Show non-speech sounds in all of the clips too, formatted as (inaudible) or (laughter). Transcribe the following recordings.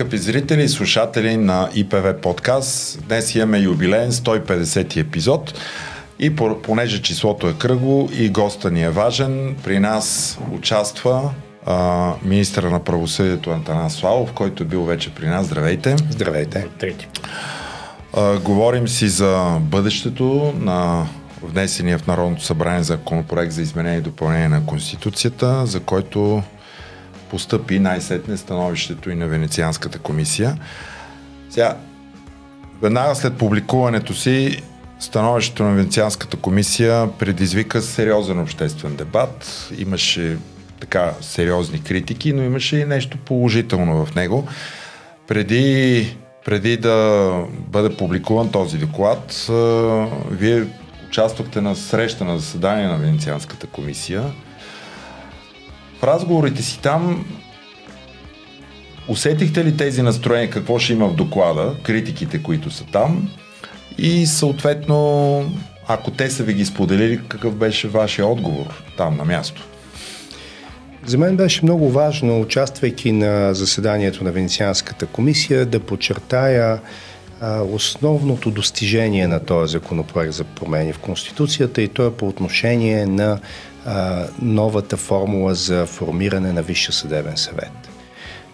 Скъпи зрители и слушатели на ИПВ подкаст. Днес имаме юбилеен 150 епизод и понеже числото е кръгло и госта ни е важен, при нас участва а, министра на правосъдието Антанас Славов, който е бил вече при нас. Здравейте! Здравейте! А, говорим си за бъдещето на внесения в Народното събрание законопроект за изменение и допълнение на Конституцията, за който постъпи най-сетне становището и на Венецианската комисия. Сега, веднага след публикуването си, становището на Венецианската комисия предизвика сериозен обществен дебат. Имаше така сериозни критики, но имаше и нещо положително в него. Преди, преди да бъде публикуван този доклад, вие участвахте на среща на заседание на Венецианската комисия – в разговорите си там усетихте ли тези настроения, какво ще има в доклада, критиките, които са там и съответно, ако те са ви ги споделили, какъв беше вашия отговор там на място? За мен беше много важно, участвайки на заседанието на Венецианската комисия, да подчертая основното достижение на този законопроект за промени в Конституцията и то е по отношение на новата формула за формиране на Висша съдебен съвет.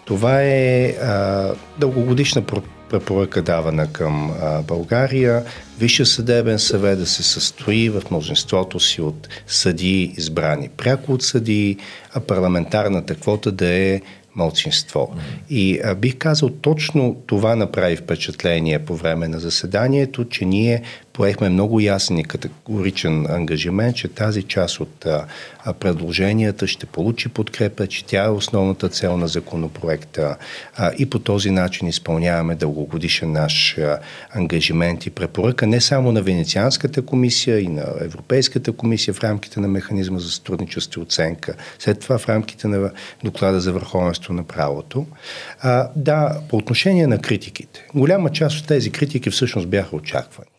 Това е а, дългогодишна препоръка давана към а, България. Висша съдебен съвет да се състои в множеството си от съдии, избрани пряко от съдии, а парламентарната квота да е мълцинство. И а, бих казал, точно това направи впечатление по време на заседанието, че ние поехме много ясен и категоричен ангажимент, че тази част от а, предложенията ще получи подкрепа, че тя е основната цел на законопроекта а, и по този начин изпълняваме дългогодишен наш а, ангажимент и препоръка не само на Венецианската комисия и на Европейската комисия в рамките на механизма за сътрудничество и оценка, след това в рамките на доклада за върховенство на правото. А, да, по отношение на критиките. Голяма част от тези критики всъщност бяха очаквани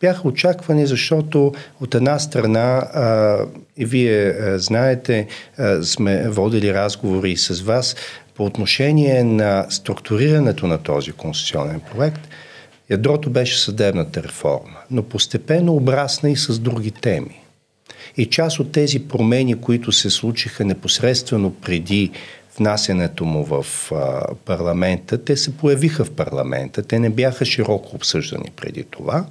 бяха очаквани, защото от една страна, а, и вие а, знаете, а, сме водили разговори с вас по отношение на структурирането на този конституционен проект. Ядрото беше съдебната реформа, но постепенно обрасна и с други теми. И част от тези промени, които се случиха непосредствено преди внасянето му в а, парламента, те се появиха в парламента, те не бяха широко обсъждани преди това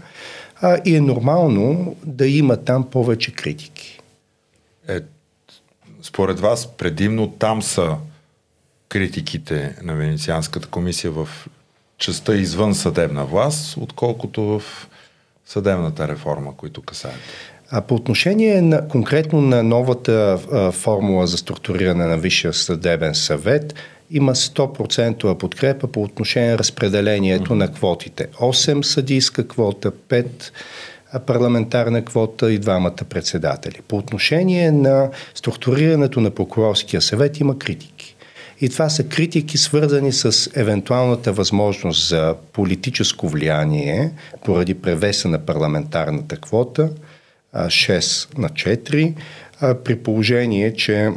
а, и е нормално да има там повече критики. Е, според вас предимно там са критиките на Венецианската комисия в частта извън съдебна власт, отколкото в съдебната реформа, които касаят? А по отношение на, конкретно на новата а, формула за структуриране на Висшия съдебен съвет, има 100% подкрепа по отношение на разпределението mm-hmm. на квотите. 8 съдийска квота, 5 парламентарна квота и двамата председатели. По отношение на структурирането на прокурорския съвет има критики. И това са критики свързани с евентуалната възможност за политическо влияние поради превеса на парламентарната квота 6 на 4, при положение, че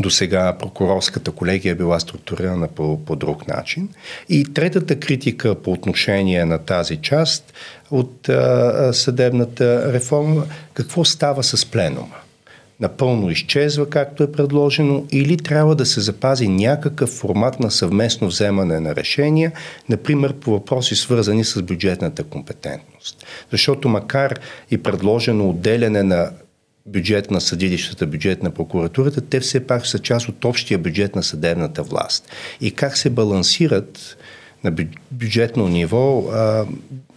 до сега прокурорската колегия е била структурирана по, по друг начин. И третата критика по отношение на тази част от а, съдебната реформа, какво става с пленума? Напълно изчезва, както е предложено, или трябва да се запази някакъв формат на съвместно вземане на решения, например по въпроси свързани с бюджетната компетентност. Защото макар и предложено отделяне на бюджет на съдилищата, бюджет на прокуратурата, те все пак са част от общия бюджет на съдебната власт. И как се балансират на бюджетно ниво а,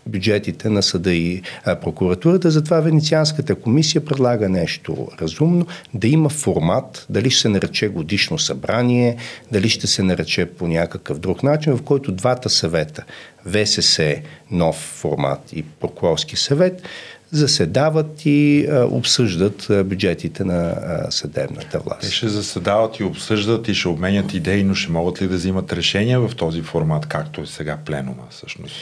бюджетите на съда и прокуратурата. Затова Венецианската комисия предлага нещо разумно, да има формат, дали ще се нарече годишно събрание, дали ще се нарече по някакъв друг начин, в който двата съвета, ВСС, нов формат и прокурорски съвет, заседават и а, обсъждат а, бюджетите на а, съдебната власт. Те ще заседават и обсъждат и ще обменят идеи, но ще могат ли да взимат решения в този формат, както е сега пленума всъщност?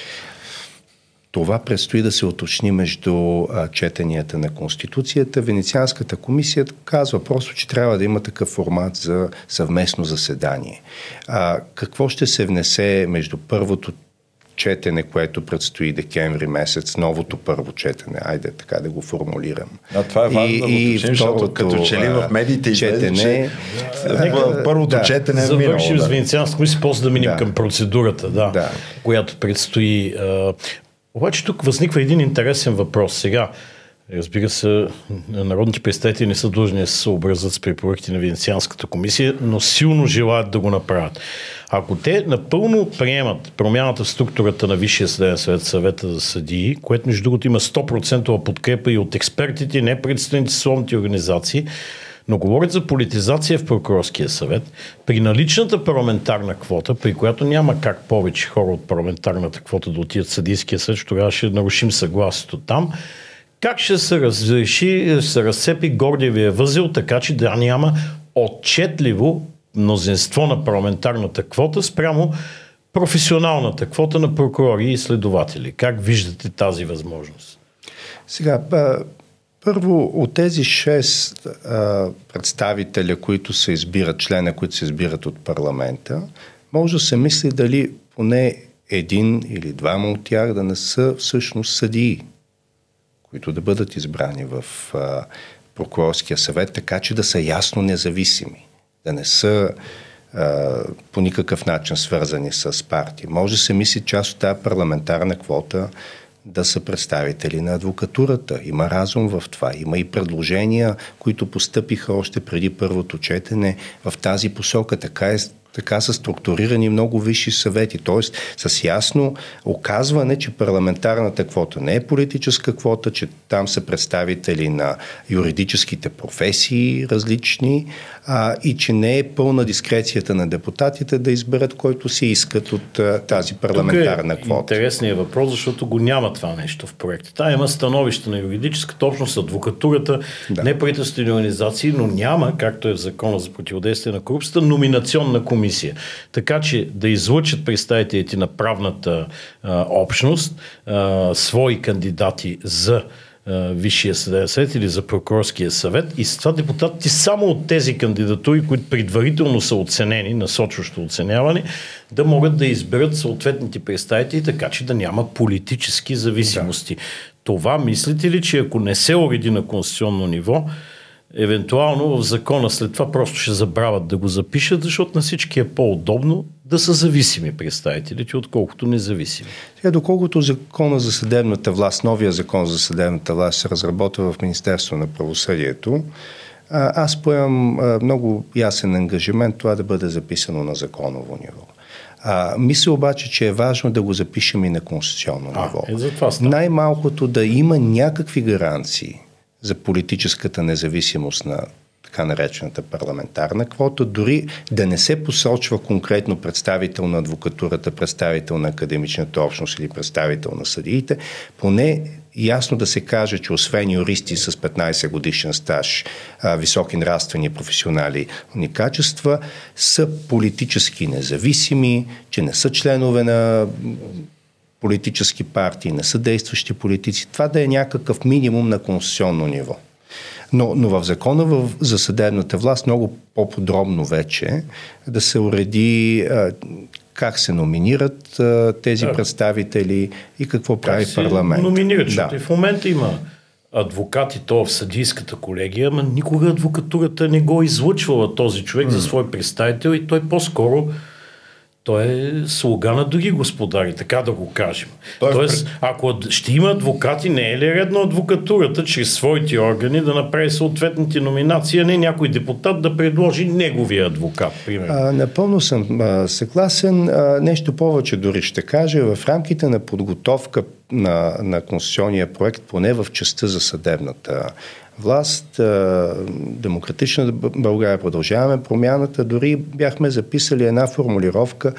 Това предстои да се уточни между а, четенията на Конституцията. Венецианската комисия казва просто, че трябва да има такъв формат за съвместно заседание. А, какво ще се внесе между първото четене, което предстои декември месец, новото първо четене, айде така да го формулирам. А това е важно и, да го и уточним, защото като че ли в медиите четене, че да, първото да, четене е Завършим да. с Венецианска комисия, после да минем да. към процедурата, да, да. която предстои. Обаче тук възниква един интересен въпрос. Сега, Разбира се, народните представители не са длъжни да се съобразят с препоръките на Венецианската комисия, но силно желаят да го направят. Ако те напълно приемат промяната в структурата на Висшия съдебен съвет, съвета за съдии, което между другото има 100% подкрепа и от експертите, не представените съсловните организации, но говорят за политизация в прокурорския съвет. При наличната парламентарна квота, при която няма как повече хора от парламентарната квота да отидат в съдийския съд, тогава ще нарушим съгласието там, как ще се разреши, се разцепи гордиевия възел, така че да няма отчетливо мнозинство на парламентарната квота спрямо професионалната квота на прокурори и следователи. Как виждате тази възможност? Сега, първо, от тези шест а, представителя, които се избират, члена, които се избират от парламента, може да се мисли дали поне един или двама от тях да не са всъщност съдии, които да бъдат избрани в а, прокурорския съвет, така че да са ясно независими да не са а, по никакъв начин свързани с партии. Може да се мисли част от тази парламентарна квота да са представители на адвокатурата. Има разум в това. Има и предложения, които постъпиха още преди първото четене в тази посока. Така е така са структурирани много висши съвети, т.е. с ясно оказване, че парламентарната квота не е политическа квота, че там са представители на юридическите професии различни а, и че не е пълна дискрецията на депутатите да изберат който си искат от а, тази парламентарна Тук е квота. Интересният въпрос, защото го няма това нещо в проекта. Та има становище на юридическата общност, адвокатурата, да. неправителствени организации, но няма, както е в закона за противодействие на корупцията, номинационна комисия комисия. Така че да излучат представителите на правната а, общност а, свои кандидати за Висшия съдебен съвет или за прокурорския съвет и с това депутатите само от тези кандидатури, които предварително са оценени, насочващо оценяване, да могат да изберат съответните представители, така че да няма политически зависимости. Да. Това мислите ли, че ако не се уреди на конституционно ниво, евентуално в закона след това просто ще забравят да го запишат, защото на всички е по-удобно да са зависими представителите, отколкото независими. Сега, доколкото закона за съдебната власт, новия закон за съдебната власт се разработва в Министерство на правосъдието, аз поемам много ясен ангажимент това да бъде записано на законово ниво. А, мисля обаче, че е важно да го запишем и на конституционно а, ниво. Е, Най-малкото да има някакви гаранции за политическата независимост на така наречената парламентарна квота, дори да не се посочва конкретно представител на адвокатурата, представител на академичната общност или представител на съдиите, поне ясно да се каже, че освен юристи с 15 годишен стаж, високи нравствени професионали ни качества, са политически независими, че не са членове на политически партии, не са действащи политици. Това да е някакъв минимум на конституционно ниво. Но, но в закона в, за съдебната власт много по-подробно вече да се уреди а, как се номинират а, тези да. представители и какво как прави парламент. Номинират, защото да. и в момента има адвокати, то в съдийската колегия, ама никога адвокатурата не го излъчвала този човек mm. за свой представител и той по-скоро той е слуга на други господари, така да го кажем. Той е Тоест, пред... ако ще има адвокати, не е ли редно адвокатурата чрез своите органи да направи съответните номинации, а не някой депутат да предложи неговия адвокат, примерно? А, напълно съм а, съгласен. А, нещо повече дори ще кажа. В рамките на подготовка на, на конституционния проект, поне в частта за съдебната власт, Демократична България, продължаваме промяната, дори бяхме записали една формулировка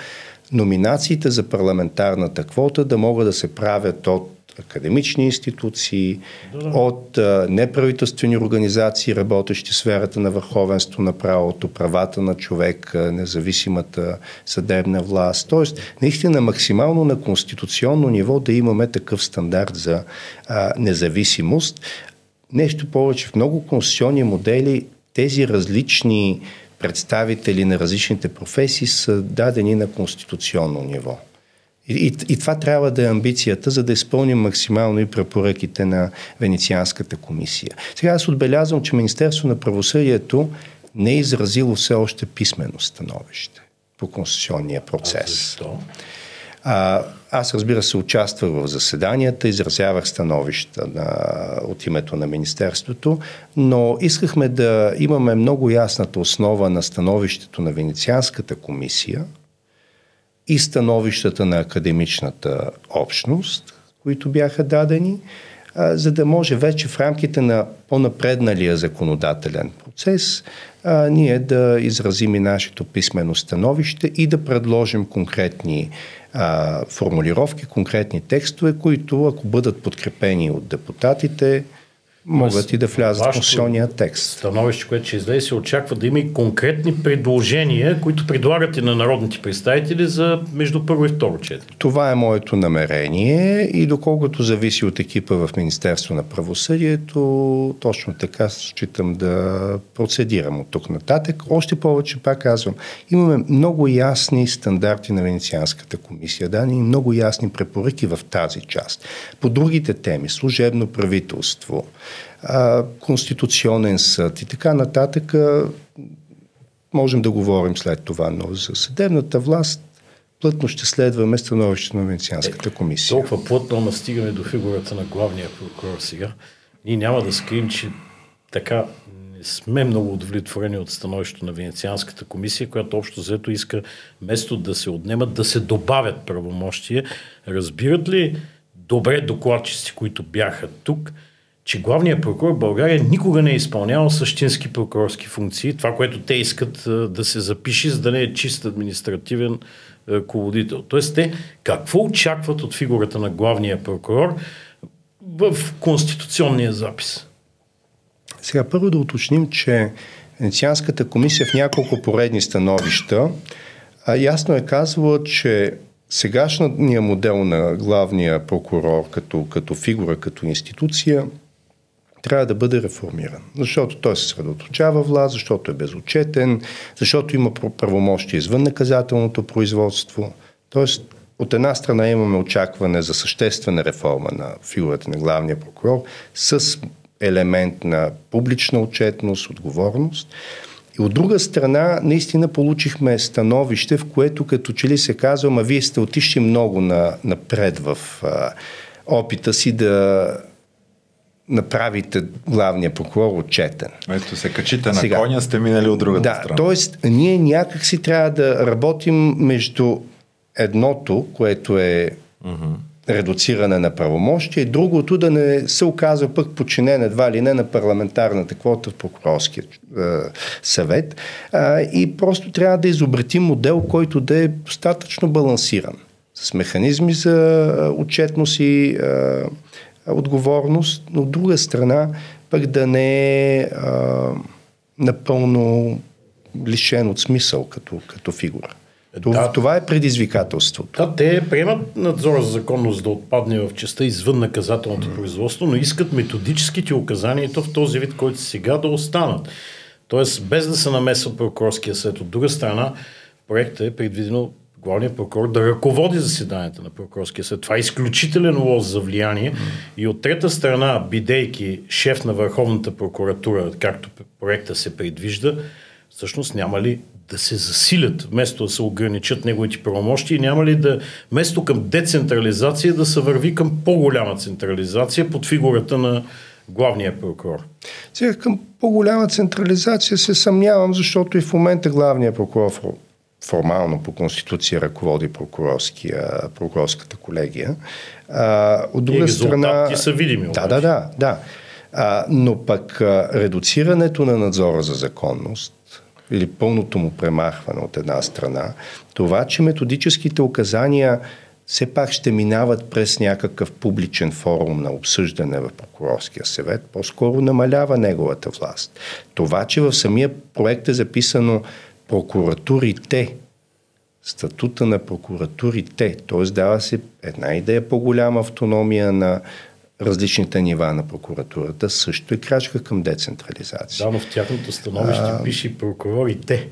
номинациите за парламентарната квота да могат да се правят от академични институции, да, да. от а, неправителствени организации, работещи в сферата на върховенство на правото, правата на човек, независимата съдебна власт. Тоест, наистина максимално на конституционно ниво да имаме такъв стандарт за а, независимост. Нещо повече, в много конституционни модели тези различни представители на различните професии са дадени на конституционно ниво. И, и, и това трябва да е амбицията, за да изпълним максимално и препоръките на Венецианската комисия. Сега аз отбелязвам, че Министерство на правосъдието не е изразило все още писмено становище по конституционния процес. А? А, аз разбира се участвах в заседанията, изразявах становища на, от името на Министерството, но искахме да имаме много ясната основа на становището на Венецианската комисия и становищата на академичната общност, които бяха дадени, а, за да може вече в рамките на по-напредналия законодателен процес а, ние да изразим и нашето писмено становище и да предложим конкретни а, формулировки, конкретни текстове, които ако бъдат подкрепени от депутатите, могат и да влязат в конституционния текст. Становище, което ще излезе, се очаква да има и конкретни предложения, които предлагат и на народните представители за между първо и второ четене. Това е моето намерение и доколкото зависи от екипа в Министерство на правосъдието, точно така считам да процедирам от тук нататък. Още повече, пак казвам, имаме много ясни стандарти на Венецианската комисия, да, и много ясни препоръки в тази част. По другите теми, служебно правителство, а, Конституционен съд и така нататък. Можем да говорим след това, но за съдебната власт плътно ще следваме становището на Венецианската комисия. Е, толкова плътно, ама стигаме до фигурата на главния прокурор сега. Ние няма да скрием, че така не сме много удовлетворени от становището на Венецианската комисия, която общо взето иска место да се отнемат, да се добавят правомощия. Разбират ли добре докладчици, които бяха тук, че главният прокурор в България никога не е изпълнявал същински прокурорски функции, това, което те искат да се запише, за да не е чист административен ръководител. Тоест те какво очакват от фигурата на главния прокурор в конституционния запис? Сега първо да уточним, че Венецианската комисия в няколко поредни становища а, ясно е казвала, че сегашният модел на главния прокурор като, като фигура, като институция трябва да бъде реформиран. Защото той се средоточава власт, защото е безотчетен, защото има правомощи извън наказателното производство. Тоест, от една страна имаме очакване за съществена реформа на фигурата на главния прокурор с елемент на публична отчетност, отговорност. И от друга страна, наистина получихме становище, в което като че ли се казва, ма вие сте отишли много на, напред в а, опита си да направите главния прокурор отчетен. Ето се качите на Сега, коня, сте минали от другата да, страна. Тоест, ние някак си трябва да работим между едното, което е uh-huh. редуциране на правомощия, и другото да не се оказва пък подчинен едва ли не на парламентарната квота в прокурорския е, съвет. А, и просто трябва да изобретим модел, който да е достатъчно балансиран. С механизми за отчетност и е, отговорност, но от друга страна пък да не е напълно лишен от смисъл като, като фигура. Това, да, това е предизвикателството. Да, те приемат надзора за законност да отпадне в частта извън наказателното mm. производство, но искат методическите указания то в този вид, който сега да останат. Тоест, без да се намесва прокурорския съд. От друга страна, проектът е предвидено главният прокурор да ръководи заседанията на прокурорския съд. Това е изключителен лоз за влияние. И от трета страна, бидейки шеф на Върховната прокуратура, както проекта се предвижда, всъщност няма ли да се засилят, вместо да се ограничат неговите правомощи няма ли да, вместо към децентрализация, да се върви към по-голяма централизация под фигурата на главния прокурор? Сега към по-голяма централизация се съмнявам, защото и в момента главният прокурор формално по Конституция ръководи прокурорската колегия. А, от друга и страна... са видими. Да, да, да, да. А, но пък а, редуцирането на надзора за законност или пълното му премахване от една страна, това, че методическите указания все пак ще минават през някакъв публичен форум на обсъждане в прокурорския съвет, по-скоро намалява неговата власт. Това, че в самия проект е записано прокуратурите, статута на прокуратурите, т.е. дава се една идея по-голяма автономия на различните нива на прокуратурата, също е крачка към децентрализация. Да, но в тяхното становище а, пише прокурорите.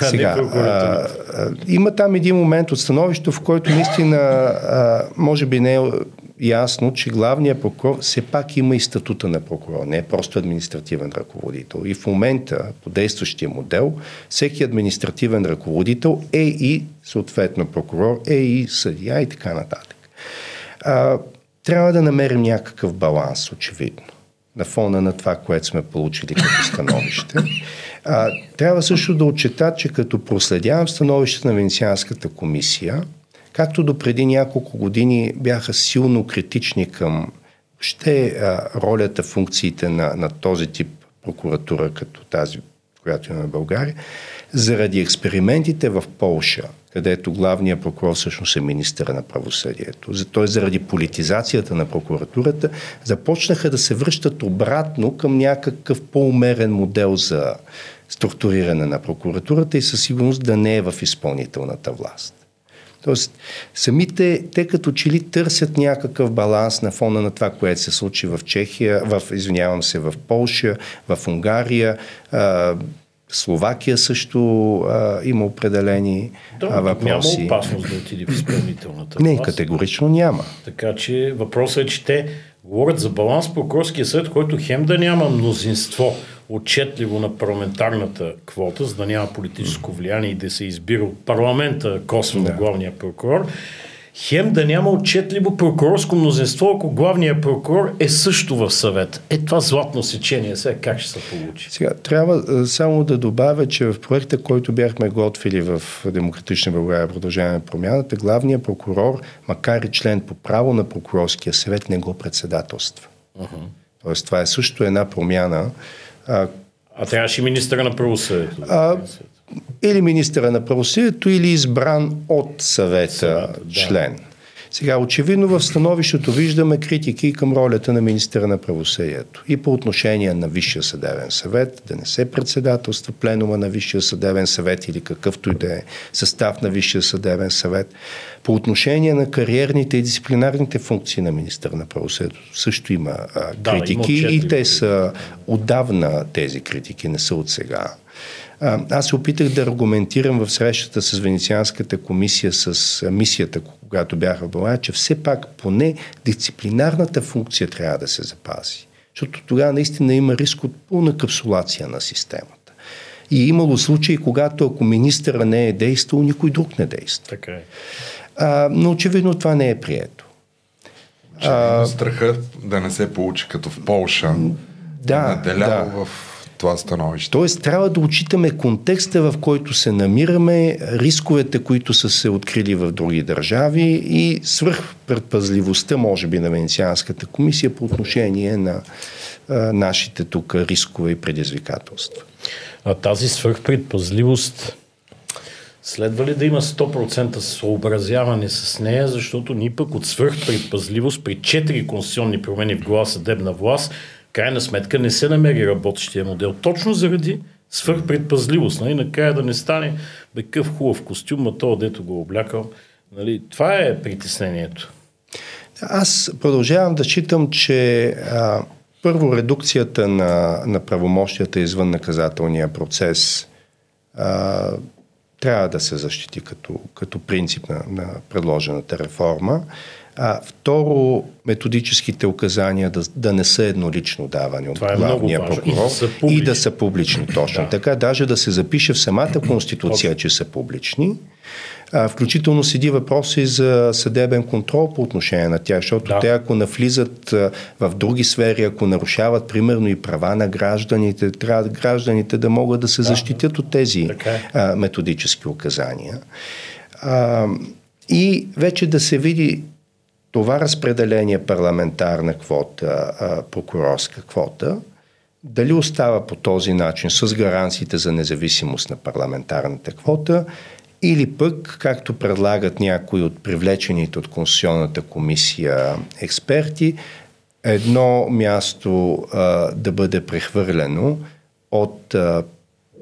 Сега, а, а, има там един момент от становището, в който наистина а, може би не е ясно, че главният прокурор все пак има и статута на прокурор, не е просто административен ръководител. И в момента, по действащия модел, всеки административен ръководител е и съответно прокурор, е и съдия и така нататък. А, трябва да намерим някакъв баланс, очевидно, на фона на това, което сме получили като становище. А, трябва също да отчета, че като проследявам становището на Венецианската комисия, както до преди няколко години бяха силно критични към ще а, ролята, функциите на, на този тип прокуратура, като тази, която имаме в България, заради експериментите в Полша, където главният прокурор всъщност е министъра на правосъдието. Т.е. заради политизацията на прокуратурата започнаха да се връщат обратно към някакъв по-умерен модел за структуриране на прокуратурата и със сигурност да не е в изпълнителната власт. Тоест, самите, те като че ли търсят някакъв баланс на фона на това, което се случи в Чехия, в, извинявам се, в Полша, в Унгария, а, Словакия също а, има определени да, а, въпроси. Няма опасност да отиде в изпълнителната Не, категорично няма. Така че въпросът е, че те говорят за баланс в прокурорския съд, който хем да няма мнозинство отчетливо на парламентарната квота, за да няма политическо влияние и да се избира от парламента косвено да. главния прокурор, хем да няма отчетливо прокурорско мнозинство, ако главният прокурор е също в съвет. Е това златно сечение. Сега как ще се получи? Сега, трябва само да добавя, че в проекта, който бяхме готвили в Демократична България продължаване на промяната, главният прокурор, макар и член по право на прокурорския съвет, не го председателства. Uh-huh. Тоест, това е също една промяна. А, а трябваше министъра на правосъдието. А, или министъра на правосъдието, или избран от съвета, съвета член. Да. Сега, очевидно в становището виждаме критики към ролята на министъра на правосъдието и по отношение на Висшия съдебен съвет, да не се председателства пленума на Висшия съдебен съвет или какъвто и да е състав на Висшия съдебен съвет. По отношение на кариерните и дисциплинарните функции на министър на правосъдието също има а, критики да, има и те са отдавна тези критики, не са от сега. Аз се опитах да аргументирам в срещата с Венецианската комисия, с мисията, когато бяха в България, че все пак поне дисциплинарната функция трябва да се запази. Защото тогава наистина има риск от пълна капсулация на системата. И е имало случаи, когато ако министъра не е действал, никой друг не действа. Така е. А, но очевидно това не е прието. Че а, страха да не се получи като в Полша. Да, е да. в това становище. Тоест, трябва да учитаме контекста, в който се намираме, рисковете, които са се открили в други държави и свръхпредпазливостта, може би, на Венецианската комисия по отношение на а, нашите тук рискове и предизвикателства. А тази свръхпредпазливост Следва ли да има 100% съобразяване с нея, защото ни пък от свръхпредпазливост при 4 конституционни промени в глава съдебна власт крайна сметка не се намери работещия модел. Точно заради свърхпредпазливост. Нали? Накрая да не стане бекъв хубав костюм, а то, дето го облякал. Нали? Това е притеснението. Аз продължавам да считам, че а, първо редукцията на, на правомощията извън наказателния процес а, трябва да се защити като, като принцип на, на предложената реформа. А, второ, методическите указания да, да не са еднолично давани от Това е главния прокурор и да, и да са публични. Точно да. така, даже да се запише в самата конституция, че са публични. А, включително седи въпроси за съдебен контрол по отношение на тях, защото да. те ако навлизат а, в други сфери, ако нарушават примерно и права на гражданите, трябва гражданите да могат да се да. защитят от тези е. а, методически указания. А, и вече да се види това разпределение парламентарна квота, прокурорска квота, дали остава по този начин с гаранциите за независимост на парламентарната квота или пък, както предлагат някои от привлечените от Конституционната комисия експерти, едно място а, да бъде прехвърлено от а,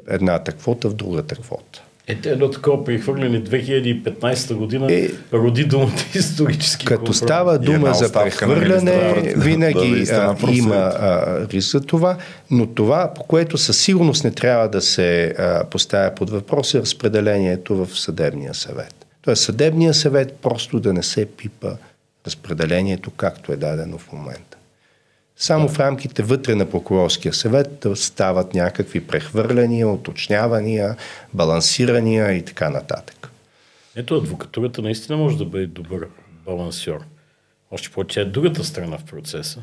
едната квота в другата квота. Ето едно такова прехвърляне 2015 година е, роди думата (laughs) исторически Като компромис. става дума за прехвърляне, винаги да, а, има а, риск за това, но това, по което със сигурност не трябва да се а, поставя под въпрос е разпределението в съдебния съвет. Тоест съдебния съвет просто да не се пипа разпределението, както е дадено в момента. Само в рамките вътре на прокурорския съвет стават някакви прехвърляния, уточнявания, балансирания и така нататък. Ето, адвокатурата наистина може да бъде добър балансьор. Още повече е другата страна в процеса.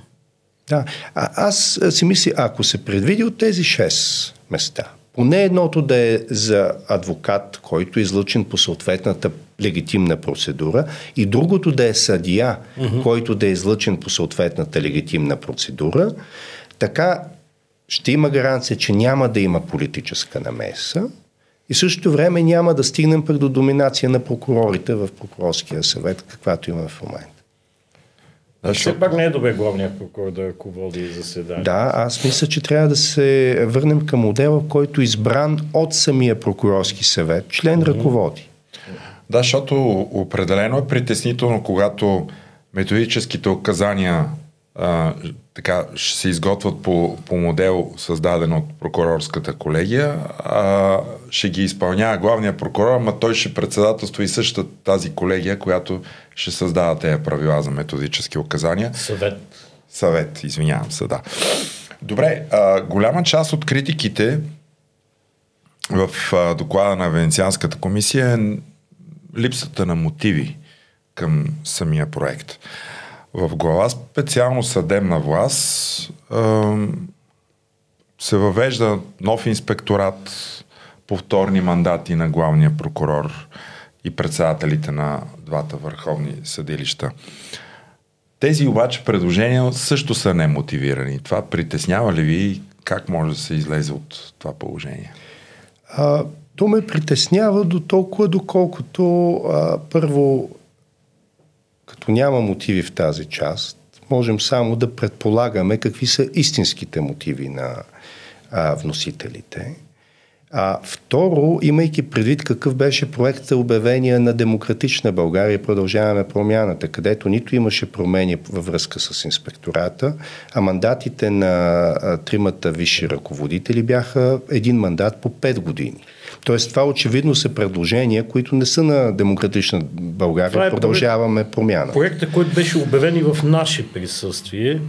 Да, а, аз си мисля, ако се предвиди от тези 6 места, поне едното да е за адвокат, който е излъчен по съответната легитимна процедура и другото да е съдия, mm-hmm. който да е излъчен по съответната легитимна процедура, така ще има гаранция, че няма да има политическа намеса и същото време няма да стигнем пък до доминация на прокурорите в прокурорския съвет, каквато има в момента. Да, Все пак не е добре главният прокурор да ръководи заседание. Да, аз мисля, че трябва да се върнем към модела, който е избран от самия прокурорски съвет. Член mm-hmm. ръководи. Да, защото определено е притеснително, когато методическите указания а, така, ще се изготвят по, по модел, създаден от прокурорската колегия, а, ще ги изпълнява главния прокурор, ама той ще председателства и същата тази колегия, която ще създава тези правила за методически указания. Съвет. Съвет, извинявам се, да. Добре, а, голяма част от критиките в а, доклада на Венецианската комисия е липсата на мотиви към самия проект. В глава специално съдебна власт се въвежда нов инспекторат, повторни мандати на главния прокурор и председателите на двата върховни съдилища. Тези обаче предложения също са немотивирани. Това притеснява ли ви? Как може да се излезе от това положение? А, то ме притеснява до толкова, доколкото а, първо, като няма мотиви в тази част, можем само да предполагаме какви са истинските мотиви на а, вносителите. А второ, имайки предвид какъв беше проект за обявение на Демократична България, продължаваме промяната, където нито имаше промени във връзка с инспектората, а мандатите на тримата висши ръководители бяха един мандат по 5 години. Тоест това очевидно са предложения, които не са на Демократична България. Е Продължаваме проект, промяна. Проектът, който беше обявен и в наше присъствие,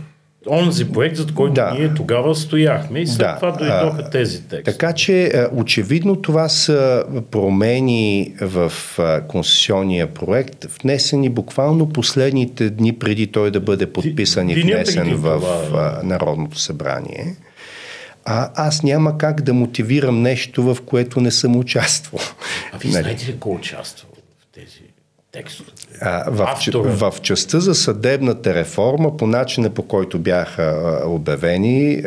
онзи проект, за който да. ние тогава стояхме и след да. това дойдоха тези текстове. Така че очевидно това са промени в конституционния проект, внесени буквално последните дни преди той да бъде подписан и внесен в това, Народното събрание. А аз няма как да мотивирам нещо, в което не съм участвал. А ви нали? знаете ли кой участва в тези текстове? А, в, в частта за съдебната реформа, по начина по който бяха обявени,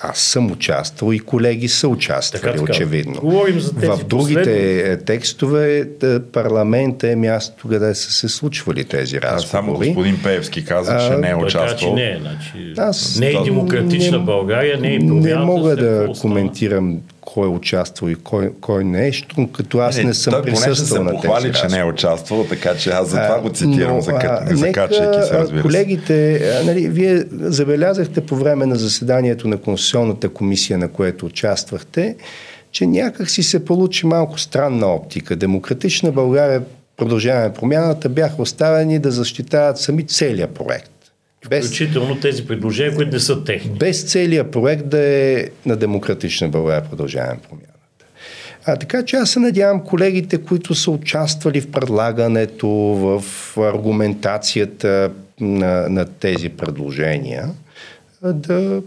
аз съм участвал и колеги са участвали, така, така. очевидно. Говорим за тези в другите последни... текстове парламента е място, къде са се случвали тези разговори. А само господин Певски каза, че не е участвал. Така, че не, значи, Аз, не е демократична не, България, не е Не мога да коментирам кой е участвал и кой, кой не е, защото като аз не, не съм присъствал на тези похвали, че не е участвал, така че аз за това го цитирам, но, за, закачайки се, разбира се. Колегите, нали, вие забелязахте по време на заседанието на Конституционната комисия, на което участвахте, че някак си се получи малко странна оптика. Демократична България, продължаваме промяната, бяха оставени да защитават сами целият проект. Без, Включително тези предложения, които не са техни. Без целият проект да е на демократична България продължаваме промяната. А, така че аз се надявам колегите, които са участвали в предлагането, в аргументацията на, на тези предложения, да,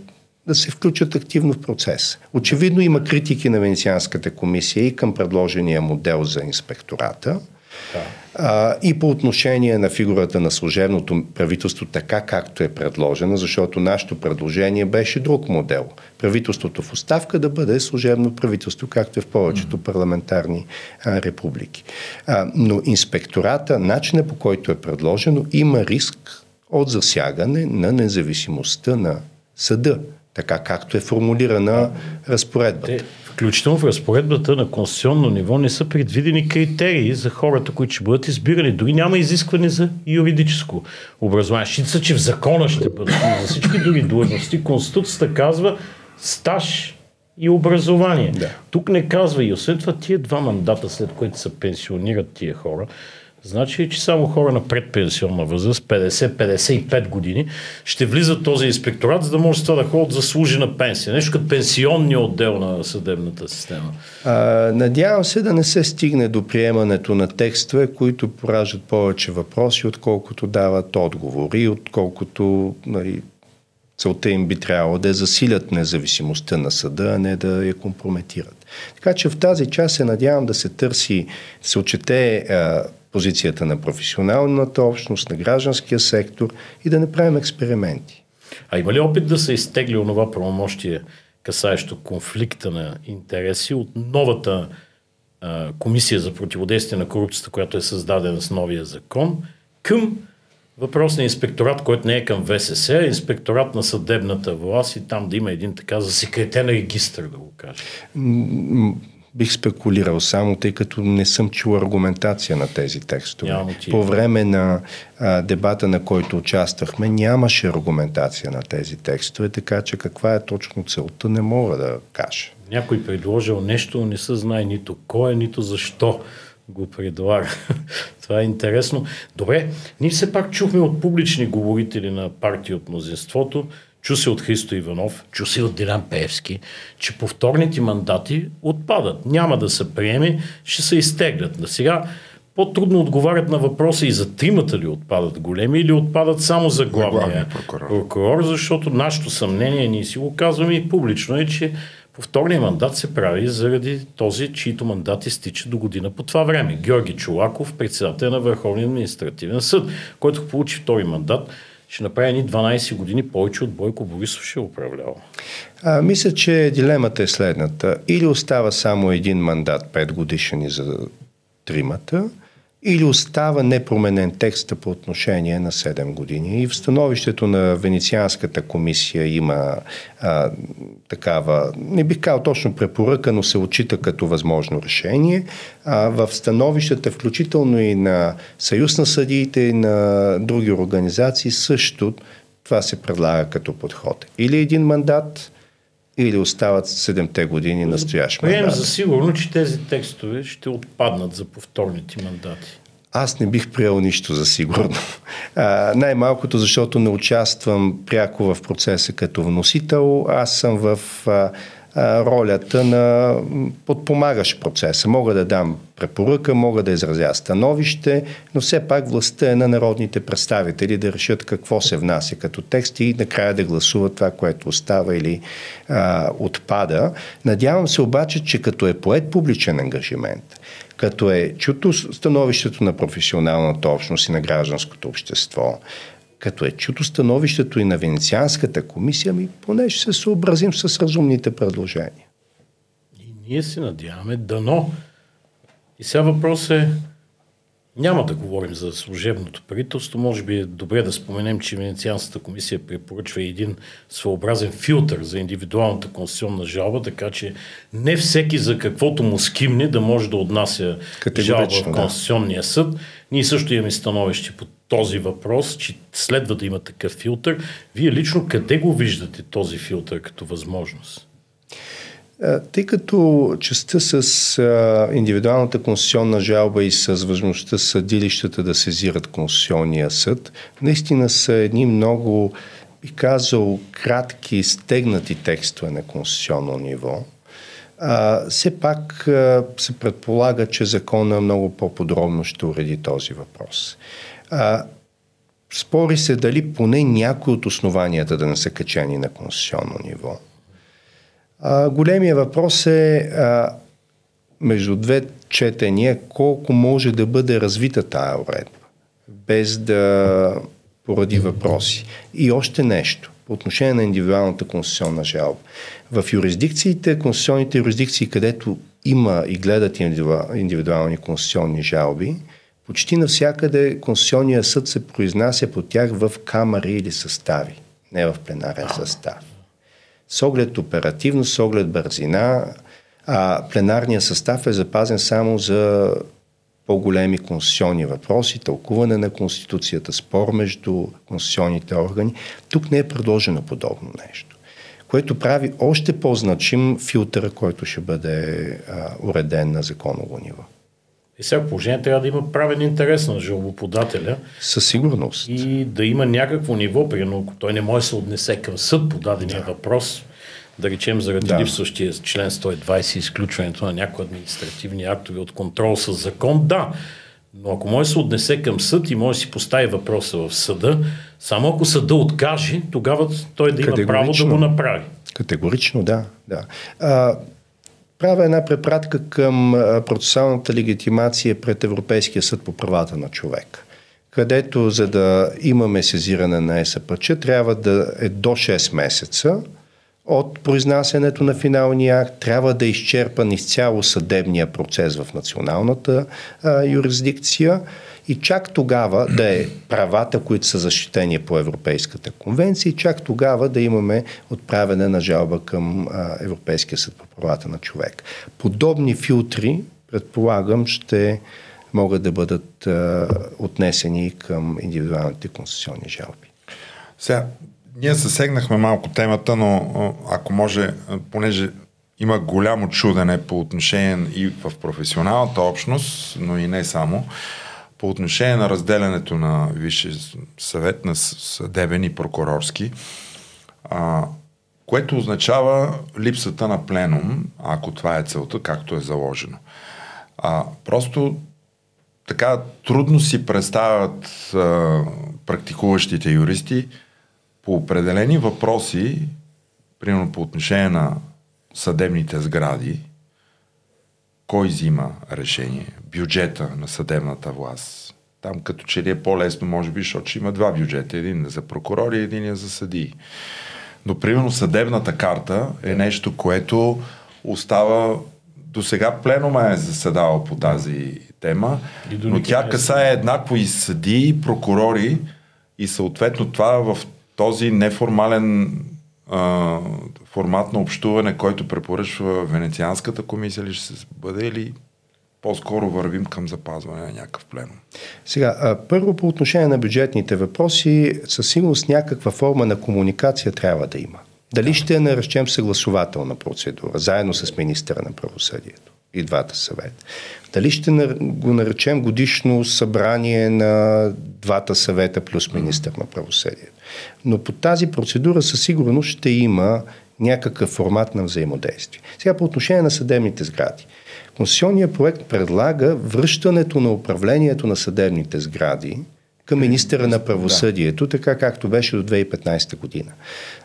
да се включат активно в процес. Очевидно има критики на Венецианската комисия и към предложения модел за инспектората – Да. А, и по отношение на фигурата на служебното правителство, така както е предложена, защото нашето предложение беше друг модел. Правителството в оставка да бъде служебно правителство, както е в повечето парламентарни а, републики. А, но инспектората, начинът по който е предложено, има риск от засягане на независимостта на съда, така както е формулирана разпоредбата. Включително в разпоредбата на конституционно ниво не са предвидени критерии за хората, които ще бъдат избирани. Дори няма изискване за юридическо образование. Счита че в закона ще бъдат, за всички други длъжности. Конституцията казва стаж и образование. Да. Тук не казва и освен това тия два мандата, след което се пенсионират тия хора, Значи, че само хора на предпенсионна възраст, 50-55 години, ще влизат този инспекторат, за да може това да ходят заслужена пенсия. Нещо като пенсионния отдел на съдебната система. А, надявам се да не се стигне до приемането на текстове, които пораждат повече въпроси, отколкото дават отговори, отколкото нали, целта им би трябвало да засилят независимостта на съда, а не да я компрометират. Така че в тази част се надявам да се търси, се очете позицията на професионалната общност, на гражданския сектор и да не правим експерименти. А има ли опит да се изтегли онова правомощие, касаещо конфликта на интереси от новата а, комисия за противодействие на корупцията, която е създадена с новия закон, към въпросния инспекторат, който не е към ВСС, а инспекторат на съдебната власт и там да има един така засекретен регистр, да го кажа бих спекулирал само, тъй като не съм чул аргументация на тези текстове. По време на а, дебата, на който участвахме, нямаше аргументация на тези текстове, така че каква е точно целта, не мога да кажа. Някой предложил нещо, не се знае нито кой е, нито защо го предлага. (laughs) Това е интересно. Добре, ние все пак чухме от публични говорители на партии от мнозинството, чу се от Христо Иванов, чу се от Дилян Пеевски, че повторните мандати отпадат. Няма да се приеме, ще се изтеглят. На сега по-трудно отговарят на въпроса и за тримата ли отпадат големи или отпадат само за главния прокурор. прокурор, защото нашето съмнение, ние си го казваме и публично е, че повторният мандат се прави заради този, чието мандат изтича до година по това време. Георги Чулаков, председател на Върховния административен съд, който получи втори мандат, ще направи едни 12 години повече от Бойко Борисов ще управлява? А, мисля, че дилемата е следната. Или остава само един мандат, 5 годишни за тримата, или остава непроменен текста по отношение на 7 години. И в становището на Венецианската комисия има а, такава, не бих казал точно препоръка, но се отчита като възможно решение. А, в становищата, включително и на Съюз на съдиите и на други организации, също това се предлага като подход. Или един мандат, или остават 7-те години настоящ мандат. Прием за сигурно, че тези текстове ще отпаднат за повторните мандати. Аз не бих приел нищо за сигурно. А, най-малкото, защото не участвам пряко в процеса като вносител. Аз съм в а, а, ролята на подпомагащ процеса. Мога да дам препоръка, мога да изразя становище, но все пак властта е на народните представители да решат какво се внася като текст и накрая да гласуват това, което остава или а, отпада. Надявам се обаче, че като е поет публичен ангажимент, като е чуто становището на професионалната общност и на гражданското общество, като е чуто становището и на Венецианската комисия, ми поне ще се съобразим с разумните предложения. И ние се надяваме дано. И сега въпрос е няма да говорим за служебното правителство. Може би е добре да споменем, че Венецианската комисия препоръчва един своеобразен филтър за индивидуалната конституционна жалба, така че не всеки за каквото му скимне да може да отнася жалба в Конституционния съд. Ние също имаме становище по този въпрос, че следва да има такъв филтър. Вие лично къде го виждате този филтър като възможност? Тъй като частта с а, индивидуалната конституционна жалба и с възможността съдилищата да сезират Конституционния съд, наистина са едни много, би казал, кратки, стегнати текстове на конституционно ниво. А, все пак а, се предполага, че закона много по-подробно ще уреди този въпрос. А, спори се дали поне някои от основанията да не са качени на конституционно ниво. А, големия въпрос е а, между две четения колко може да бъде развита тая уредба, без да поради въпроси. И още нещо по отношение на индивидуалната конституционна жалба. В юрисдикциите, конституционните юрисдикции, където има и гледат индивидуални конституционни жалби, почти навсякъде Конституционният съд се произнася по тях в камари или състави, не в пленарен състав. С оглед оперативност, с оглед бързина, а пленарният състав е запазен само за по-големи конституционни въпроси, тълкуване на Конституцията, спор между конституционните органи. Тук не е предложено подобно нещо, което прави още по-значим филтъра, който ще бъде а, уреден на законово ниво. И сега положение трябва да има правен интерес на жалбоподателя. Със сигурност. И да има някакво ниво, примерно, ако той не може да се отнесе към съд по дадения да. въпрос, да речем заради да. липсващия член 120 изключването на някои административни актове от контрол с закон, да. Но ако може да се отнесе към съд и може да си постави въпроса в съда, само ако съда откаже, тогава той да има право да го направи. Категорично, да. да. А, правя една препратка към процесуалната легитимация пред Европейския съд по правата на човек където за да имаме сезиране на СПЧ трябва да е до 6 месеца от произнасянето на финалния акт, трябва да е изчерпан изцяло съдебния процес в националната а, юрисдикция и чак тогава да е правата, които са защитени по Европейската конвенция и чак тогава да имаме отправяне на жалба към а, Европейския съд по правата на човек. Подобни филтри, предполагам, ще могат да бъдат а, отнесени към индивидуалните конституционни жалби. Сега, ние засегнахме малко темата, но ако може, понеже има голямо чудене по отношение и в професионалната общност, но и не само, по отношение на разделянето на Висше съвет на съдебен и прокурорски, а, което означава липсата на пленум, ако това е целта, както е заложено. А, просто така трудно си представят а, практикуващите юристи, по определени въпроси, примерно по отношение на съдебните сгради, кой взима решение? Бюджета на съдебната власт. Там като че ли е по-лесно, може би, защото има два бюджета. Един за прокурори един за съдии. Но, примерно, съдебната карта е нещо, което остава до сега пленума е заседавал по тази тема, но тя касае еднакво и съдии, и прокурори и съответно това в този неформален а, формат на общуване, който препоръчва Венецианската комисия ли ще се бъде или по-скоро вървим към запазване на някакъв пленум? Сега, първо по отношение на бюджетните въпроси, със сигурност някаква форма на комуникация трябва да има. Дали ще наречем съгласователна процедура, заедно с министра на правосъдието и двата съвета. Дали ще го наречем годишно събрание на двата съвета плюс министър на правосъдието. Но по тази процедура със сигурност ще има някакъв формат на взаимодействие. Сега по отношение на съдебните сгради. Конституционният проект предлага връщането на управлението на съдебните сгради към министъра на правосъдието, така както беше до 2015 година.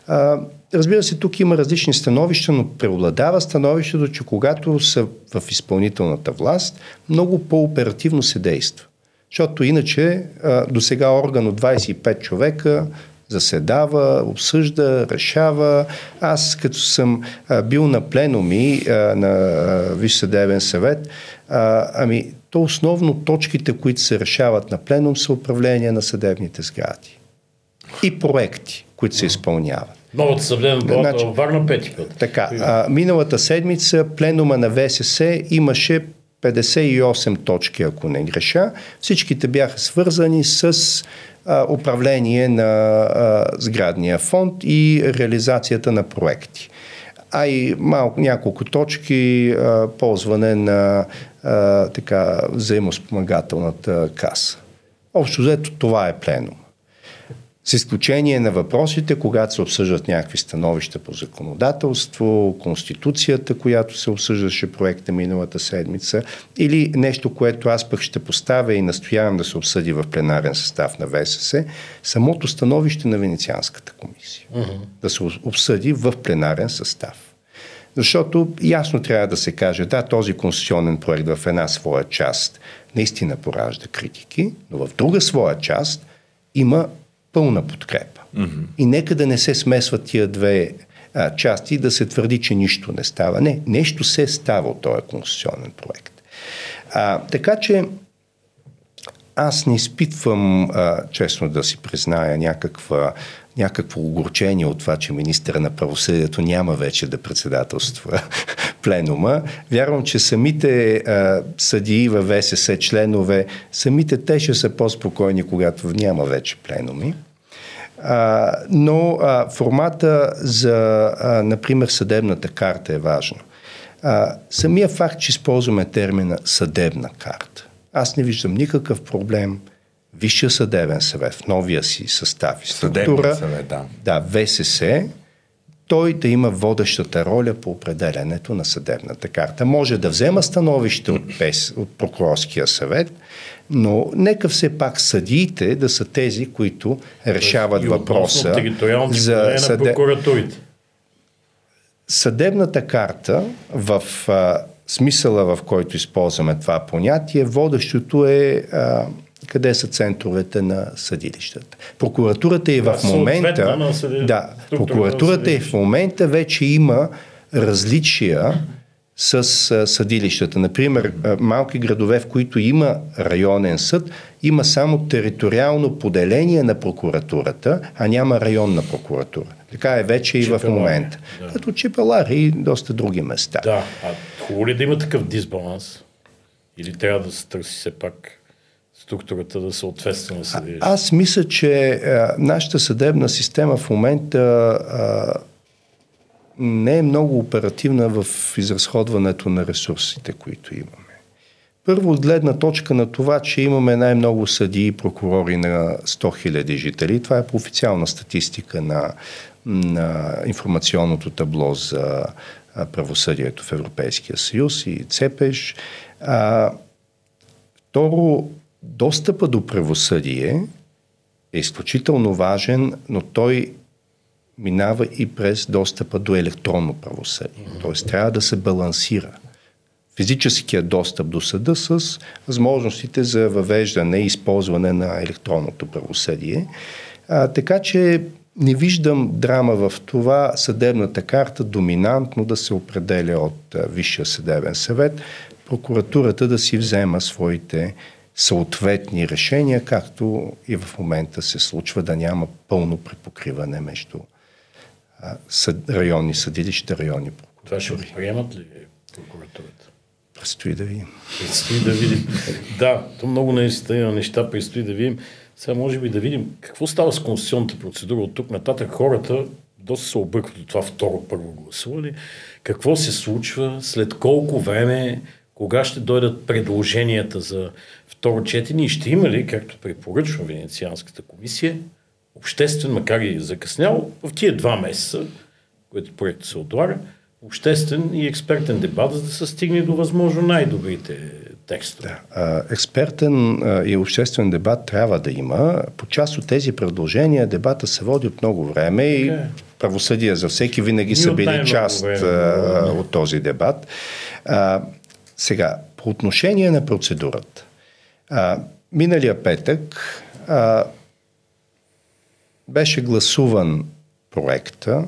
А, разбира се, тук има различни становища, но преобладава становището, че когато са в изпълнителната власт, много по-оперативно се действа. Защото иначе до сега орган от 25 човека заседава, обсъжда, решава. Аз, като съм а, бил на пленуми а, на Висш съдебен съвет, а, ами, то основно точките, които се решават на пленум, са управление на съдебните сгради. И проекти, които се изпълняват. Новата съдебна значи, Варна пети път. Така, а, миналата седмица пленума на ВСС имаше 58 точки, ако не греша. Всичките бяха свързани с а, управление на а, сградния фонд и реализацията на проекти. А и малко, няколко точки а, ползване на а, така, взаимоспомагателната каса. Общо взето това е пленум. С изключение на въпросите, когато се обсъждат някакви становища по законодателство, конституцията, която се обсъждаше проекта миналата седмица, или нещо, което аз пък ще поставя и настоявам да се обсъди в пленарен състав на ВСС, самото становище на Венецианската комисия. Uh-huh. Да се обсъди в пленарен състав. Защото ясно трябва да се каже, да, този конституционен проект в една своя част наистина поражда критики, но в друга своя част има пълна подкрепа. Mm-hmm. И нека да не се смесват тия две а, части и да се твърди, че нищо не става. Не, нещо се става от този конституционен проект. А, така че аз не изпитвам, а, честно да си призная, някаква, някакво огорчение от това, че министъра на правосъдието няма вече да председателства (laughs) пленума. Вярвам, че самите а, съдии във ВСС, членове, самите те ще са по-спокойни, когато няма вече пленуми. А, но а, формата за, а, например, съдебната карта е важно. А, самия факт, че използваме термина съдебна карта, аз не виждам никакъв проблем Висшия съдебен съвет в новия си състав и структура, съвет, да. да, ВСС, той да има водещата роля по определенето на съдебната карта. Може да взема становище от, ПЕС, от прокурорския съвет, но нека все пак съдиите да са тези, които решават и въпроса за съде... прокуратурите. Съдебната карта в а, смисъла, в който използваме това понятие, водещото е а, къде са центровете на съдилищата. Прокуратурата е да, в момента. Да, прокуратурата е в момента вече има различия с съдилищата. Например, малки градове, в които има районен съд, има само териториално поделение на прокуратурата, а няма районна прокуратура. Така е вече Чипелари, и в момента. Да. Като Чипелари и доста други места. Да, а хубаво ли да има такъв дисбаланс? Или трябва да се търси все пак структурата да съответства на съдилищата? Аз мисля, че а, нашата съдебна система в момента а, не е много оперативна в изразходването на ресурсите, които имаме. Първо, от гледна точка на това, че имаме най-много съдии и прокурори на 100 000 жители. Това е по официална статистика на, на информационното табло за правосъдието в Европейския съюз и ЦЕПЕЖ. А, второ, достъпа до правосъдие е изключително важен, но той минава и през достъпа до електронно правосъдие. Тоест трябва да се балансира физическия достъп до съда с възможностите за въвеждане и използване на електронното правосъдие. А, така че не виждам драма в това съдебната карта доминантно да се определя от Висшия съдебен съвет, прокуратурата да си взема своите съответни решения, както и в момента се случва да няма пълно препокриване между а, съд, районни съдилища, районни прокуратури. Това ще го приемат ли прокуратурата? Предстои да видим. Предстои да видим. да, то много наистина неща предстои да видим. Сега може би да видим какво става с конституционната процедура от тук нататък. Хората доста се объркват от това второ първо гласуване. Какво се случва, след колко време, кога ще дойдат предложенията за второ четене и ще има ли, както препоръчва Венецианската комисия, обществен, макар и закъснял, в тия два месеца, които проектът се отлага, обществен и експертен дебат, за да се стигне до възможно най-добрите текстове. Да. Експертен и обществен дебат трябва да има. По част от тези предложения дебата се води от много време okay. и правосъдие за всеки винаги са били част време. от този дебат. А, сега, по отношение на процедурата. А, миналия петък а, беше гласуван проекта,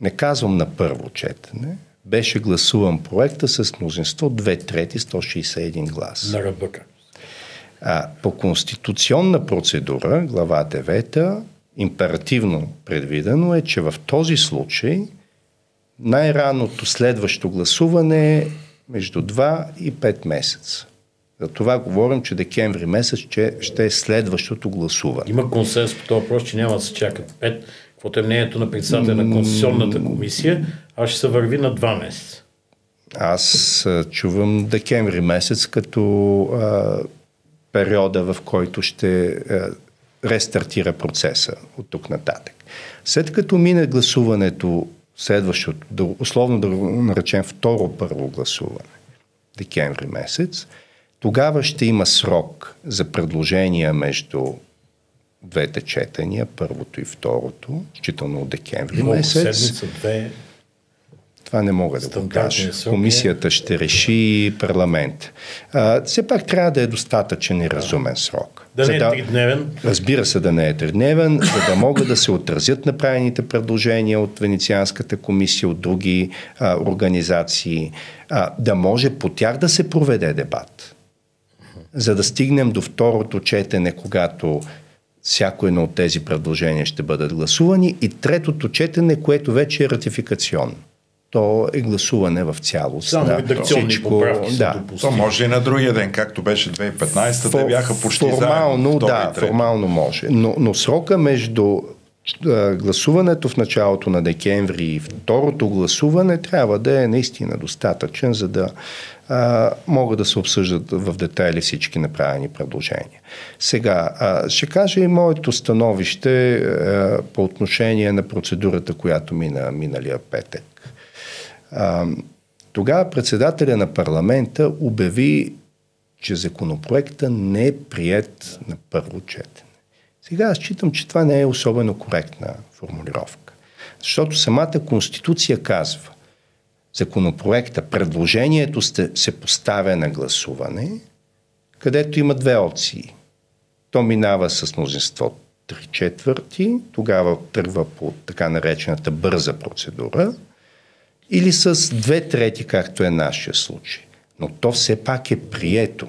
не казвам на първо четене, беше гласуван проекта с мнозинство 2 трети 161 глас. На ръбъка. А, по конституционна процедура, глава 9, императивно предвидено е, че в този случай най-ранното следващо гласуване е между 2 и 5 месеца. За това говорим, че декември месец че ще е следващото гласуване. Има консенс по този въпрос, че няма да се чака 5, каквото е мнението на председателя на Конституционната комисия, а ще се върви на 2 месеца. Аз чувам декември месец като а, периода, в който ще а, рестартира процеса от тук нататък. След като мине гласуването, следващото, условно да наречем второ първо гласуване, декември месец, тогава ще има срок за предложения между двете четения, първото и второто, считано от декември Много месец. Седмица, две. Това не мога да го кажа. Комисията ще реши парламент. А, все пак трябва да е достатъчен и разумен срок. Да не е тридневен? Разбира се, да не е тридневен, за да могат да се отразят направените предложения от Венецианската комисия, от други а, организации, а, да може по тях да се проведе дебат. За да стигнем до второто четене, когато всяко едно от тези предложения ще бъдат гласувани и третото четене, което вече е ратификационно то е гласуване в цялост. Само да, редакционни всичко, поправки да. То може и на другия ден, както беше 2015, Фор, те бяха почти формално, заедно. Да, формално може. Но, но срока между гласуването в началото на декември и второто гласуване трябва да е наистина достатъчен, за да а, могат да се обсъждат в детайли всички направени предложения. Сега, а, ще кажа и моето становище а, по отношение на процедурата, която мина миналия петък. А, тогава председателя на парламента обяви, че законопроекта не е прият на първо четене. Сега аз считам, че това не е особено коректна формулировка. Защото самата Конституция казва, законопроекта, предложението се поставя на гласуване, където има две опции. То минава с мнозинство 3 четвърти, тогава тръгва по така наречената бърза процедура, или с две трети, както е нашия случай. Но то все пак е прието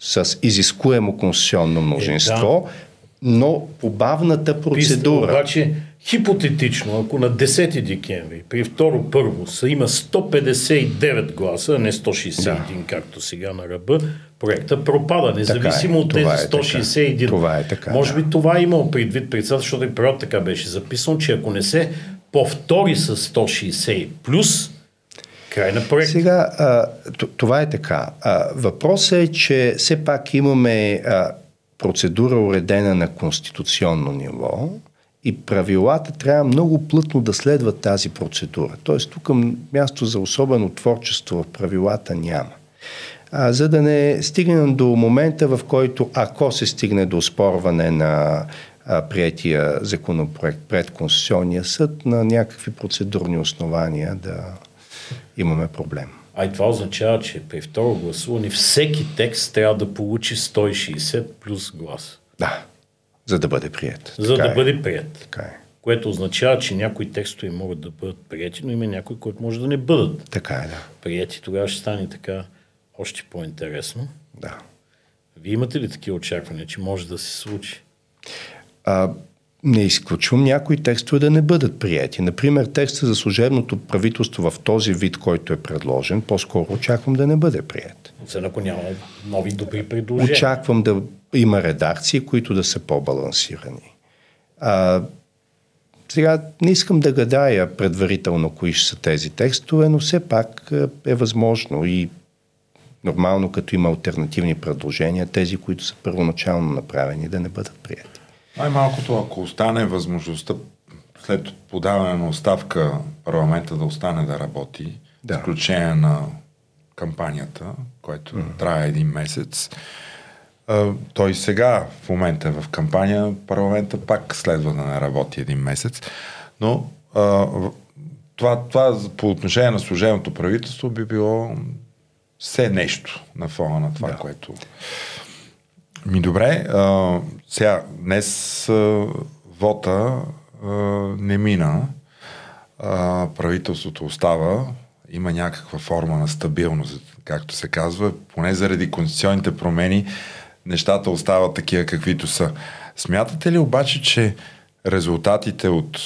с изискуемо конституционно множество, е, да но по бавната процедура. Обаче, хипотетично, ако на 10 декември при второ първо са има 159 гласа, а не 161, да. както сега на ръба, проекта пропада, независимо е, от тези 161. Е. Това е така. Може би това е имал предвид председател, защото и период така беше записано, че ако не се повтори с 160 плюс, край на проект. Сега, а, това е така. А, въпросът е, че все пак имаме а, процедура уредена на конституционно ниво и правилата трябва много плътно да следват тази процедура. Тоест тук място за особено творчество в правилата няма. А, за да не стигнем до момента, в който ако се стигне до спорване на а, приятия законопроект пред Конституционния съд, на някакви процедурни основания да имаме проблем. А и това означава, че при второ гласуване всеки текст трябва да получи 160 плюс глас. Да, за да бъде прият. За така да е. бъде прият. Така е. Което означава, че някои текстове могат да бъдат прияти, но има някои, които може да не бъдат така е, да. прияти. Тогава ще стане така още по-интересно. Да. Вие имате ли такива очаквания, че може да се случи? А, не изключвам някои текстове да не бъдат прияти. Например, текста за служебното правителство в този вид, който е предложен, по-скоро очаквам да не бъде прият. Освен ако няма нови добри предложения. Очаквам да има редакции, които да са по-балансирани. А, сега не искам да гадая предварително кои ще са тези текстове, но все пак е възможно и нормално, като има альтернативни предложения, тези, които са първоначално направени, да не бъдат прияти. Най-малкото, ако остане възможността след подаване на оставка парламента да остане да работи, да. изключение на кампанията, което mm-hmm. трае един месец, той сега в момента е в кампания, парламента пак следва да не работи един месец, но това, това по отношение на служебното правителство би било все нещо на фона на това, да. което ми добре, а, сега днес а, вота а, не мина, а, правителството остава, има някаква форма на стабилност, както се казва, поне заради конституционните промени нещата остават такива каквито са. Смятате ли обаче, че резултатите от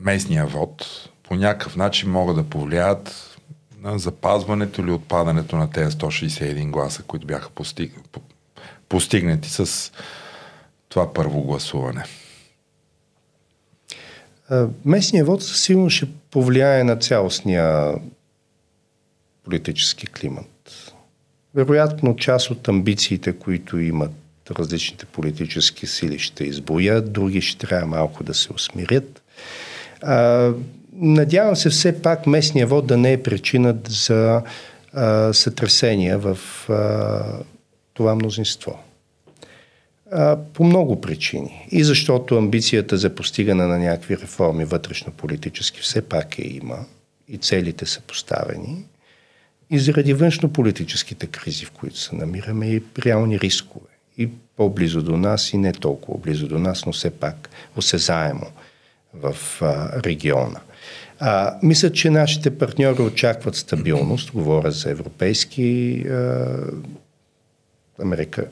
местния вод по някакъв начин могат да повлияят на запазването или отпадането на тези 161 гласа, които бяха постиг постигнати с това първо гласуване? Местният вод със сигурност ще повлияе на цялостния политически климат. Вероятно, част от амбициите, които имат различните политически сили, ще избоят, други ще трябва малко да се усмирят. Надявам се все пак местния вод да не е причина за сътресения в това мнозинство. А, по много причини. И защото амбицията за постигане на някакви реформи вътрешно-политически все пак е има и целите са поставени. И заради външно-политическите кризи, в които се намираме и реални рискове. И по-близо до нас и не толкова близо до нас, но все пак осезаемо в а, региона. А, мисля, че нашите партньори очакват стабилност. Говоря за европейски а, Америка,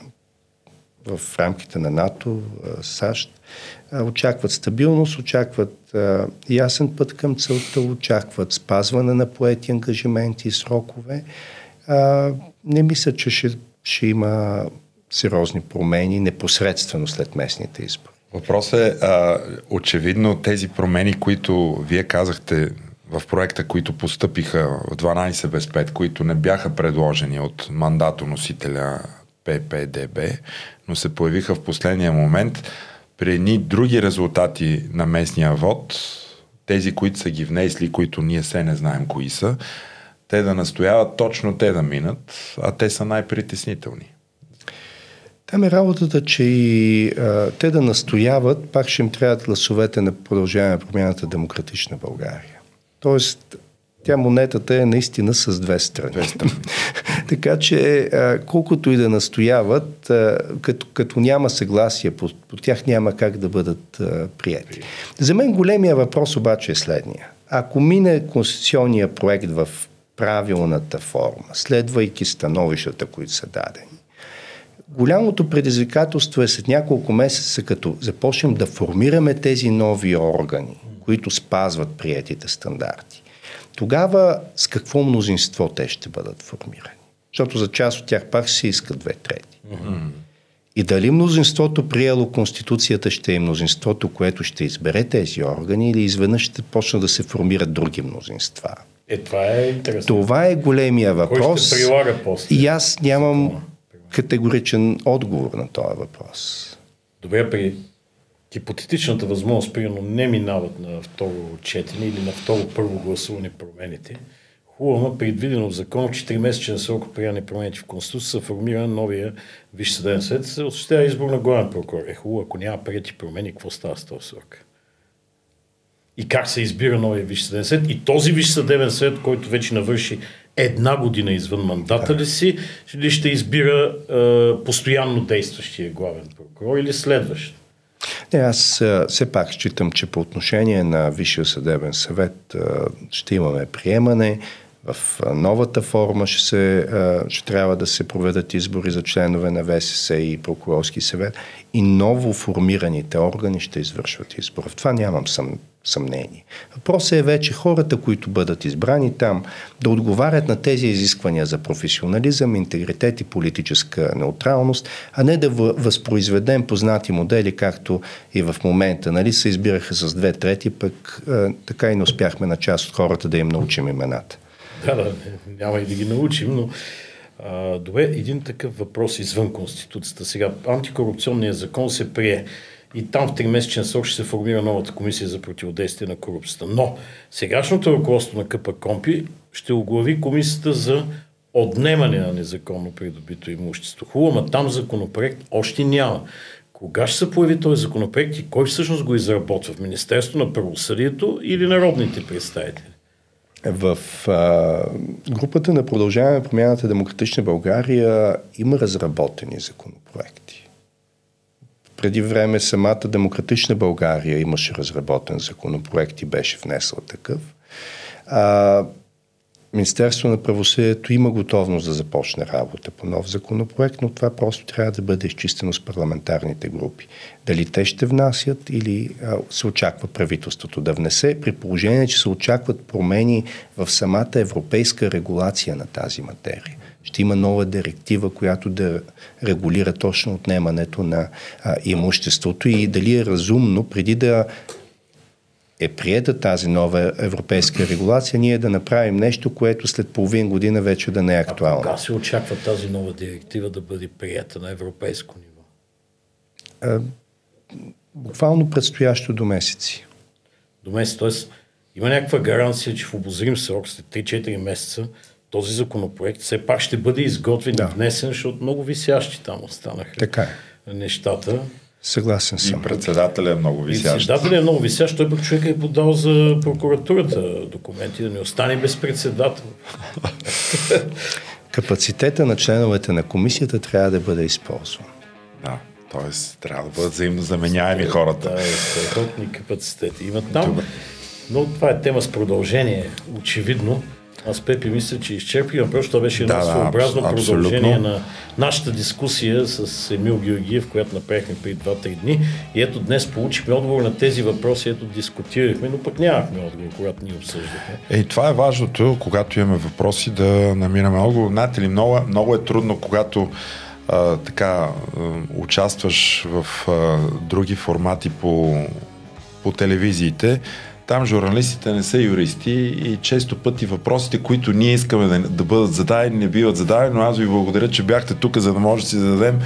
в рамките на НАТО, САЩ, очакват стабилност, очакват ясен път към целта, очакват спазване на поети ангажименти и срокове. Не мисля, че ще, ще има сериозни промени непосредствено след местните избори. Въпросът е, а, очевидно тези промени, които вие казахте в проекта, които постъпиха в 12 без 5, които не бяха предложени от мандатоносителя ППДБ, но се появиха в последния момент при едни други резултати на местния вод, тези, които са ги внесли, които ние се не знаем кои са, те да настояват точно те да минат, а те са най-притеснителни. Там е работата, че и а, те да настояват, пак ще им трябват гласовете на продължаване на промяната Демократична България. Тоест, тя монетата е наистина с две страни. Две страни. (laughs) така че, колкото и да настояват, като, като няма съгласие по, по тях, няма как да бъдат прияти. За мен големия въпрос обаче е следния. Ако мине конституционния проект в правилната форма, следвайки становищата, които са дадени, голямото предизвикателство е след няколко месеца, като започнем да формираме тези нови органи, които спазват приятите стандарти тогава с какво мнозинство те ще бъдат формирани? Защото за част от тях пак се искат две трети. Mm-hmm. И дали мнозинството приело Конституцията ще е мнозинството, което ще избере тези органи или изведнъж ще почнат да се формират други мнозинства? Е, това е интересно. Това е големия въпрос. Кой ще прилага после? И аз нямам категоричен отговор на този въпрос. Добре, при хипотетичната възможност, примерно, не минават на второ четене или на второ първо гласуване промените, хубаво, предвидено в закон, 4 месечен срок приемане промените в Конституция, са формира новия Висш съдебен съвет, се осъществява избор на главен прокурор. Е хубаво, ако няма прияти промени, какво става с този срок? И как се избира новия Висш съдебен съвет? И този Висш съдебен съвет, който вече навърши една година извън мандата ли си, ли ще избира е, постоянно действащия главен прокурор или следващ? Не, аз все пак считам, че по отношение на Висшия съдебен съвет ще имаме приемане. В новата форма ще, се, ще трябва да се проведат избори за членове на ВСС и прокурорски съвет и ново формираните органи ще извършват избор. В това нямам съм, съмнение. Въпросът е вече хората, които бъдат избрани там, да отговарят на тези изисквания за професионализъм, интегритет и политическа неутралност, а не да възпроизведем познати модели, както и в момента. Нали, се избираха с две трети, пък а, така и не успяхме на част от хората да им научим имената. Да, да, няма и да ги научим, но а, добре, един такъв въпрос извън Конституцията. Сега, антикорупционният закон се прие и там в 3-месечен срок ще се формира новата комисия за противодействие на корупцията. Но сегашното ръководство на КП Компи ще оглави комисията за отнемане на незаконно придобито имущество. Хубаво, но там законопроект още няма. Кога ще се появи този законопроект и кой всъщност го изработва? В Министерство на правосъдието или народните представители? В а, групата на продължаване на промяната Демократична България има разработени законопроекти. Преди време самата Демократична България имаше разработен законопроект и беше внесъл такъв. А, Министерство на правосъдието има готовност да започне работа по нов законопроект, но това просто трябва да бъде изчистено с парламентарните групи. Дали те ще внасят или а, се очаква правителството да внесе, при положение, че се очакват промени в самата европейска регулация на тази материя. Ще има нова директива, която да регулира точно отнемането на а, имуществото и дали е разумно преди да е приета тази нова европейска регулация, ние да направим нещо, което след половин година вече да не е актуално. А кога се очаква тази нова директива да бъде прията на европейско ниво? А, буквално предстоящо до месеци. До месец, т.е. има някаква гаранция, че в обозрим срок след 3-4 месеца този законопроект все пак ще бъде изготвен да. и внесен, защото много висящи там останаха. Така е. нещата. Съгласен съм. И председателя е много висящ. Председателя е много висящ. Той пък човек е подал за прокуратурата документи, да не остане без председател. (laughs) Капацитета на членовете на комисията трябва да бъде използван. Да, т.е. трябва да бъдат взаимно заменяеми хората. Да, страхотни капацитети. Има там. Добре. Но това е тема с продължение, очевидно. Аз Пепи мисля, че изчерпихме. Просто това беше едно да, своеобразно да, продължение на нашата дискусия с Емил Георгиев, която направихме преди 2-3 дни. И ето днес получихме отговор на тези въпроси, ето дискутирахме, но пък нямахме отговор, когато ни обсъждахме. Е, това е важното, когато имаме въпроси, да намираме отговор. Знаете ли, много, много е трудно, когато а, така а, участваш в а, други формати по, по телевизиите, там журналистите не са юристи и често пъти въпросите, които ние искаме да, да бъдат зададени, не биват зададени, но аз ви благодаря, че бяхте тук, за да може да си зададем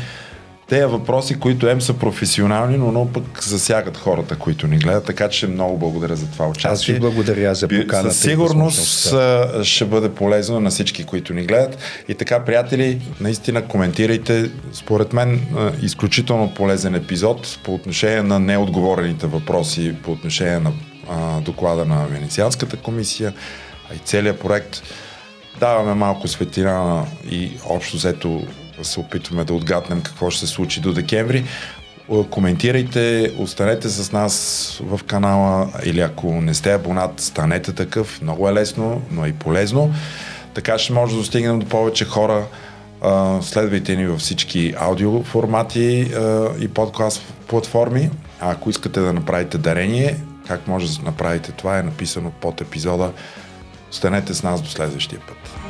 тези въпроси, които ем са професионални, но, но пък засягат хората, които ни гледат, така че много благодаря за това участие. Аз ви благодаря за поканата. Със сигурност ще бъде полезно на всички, които ни гледат. И така, приятели, наистина коментирайте. Според мен изключително полезен епизод по отношение на неотговорените въпроси, по отношение на доклада на Венецианската комисия, а и целият проект. Даваме малко светлина и общо взето се опитваме да отгаднем какво ще се случи до декември. Коментирайте, останете с нас в канала или ако не сте абонат, станете такъв. Много е лесно, но и полезно. Така ще може да достигнем до повече хора. Следвайте ни във всички аудиоформати и подкаст платформи. А ако искате да направите дарение, как може да направите това е написано под епизода. Останете с нас до следващия път.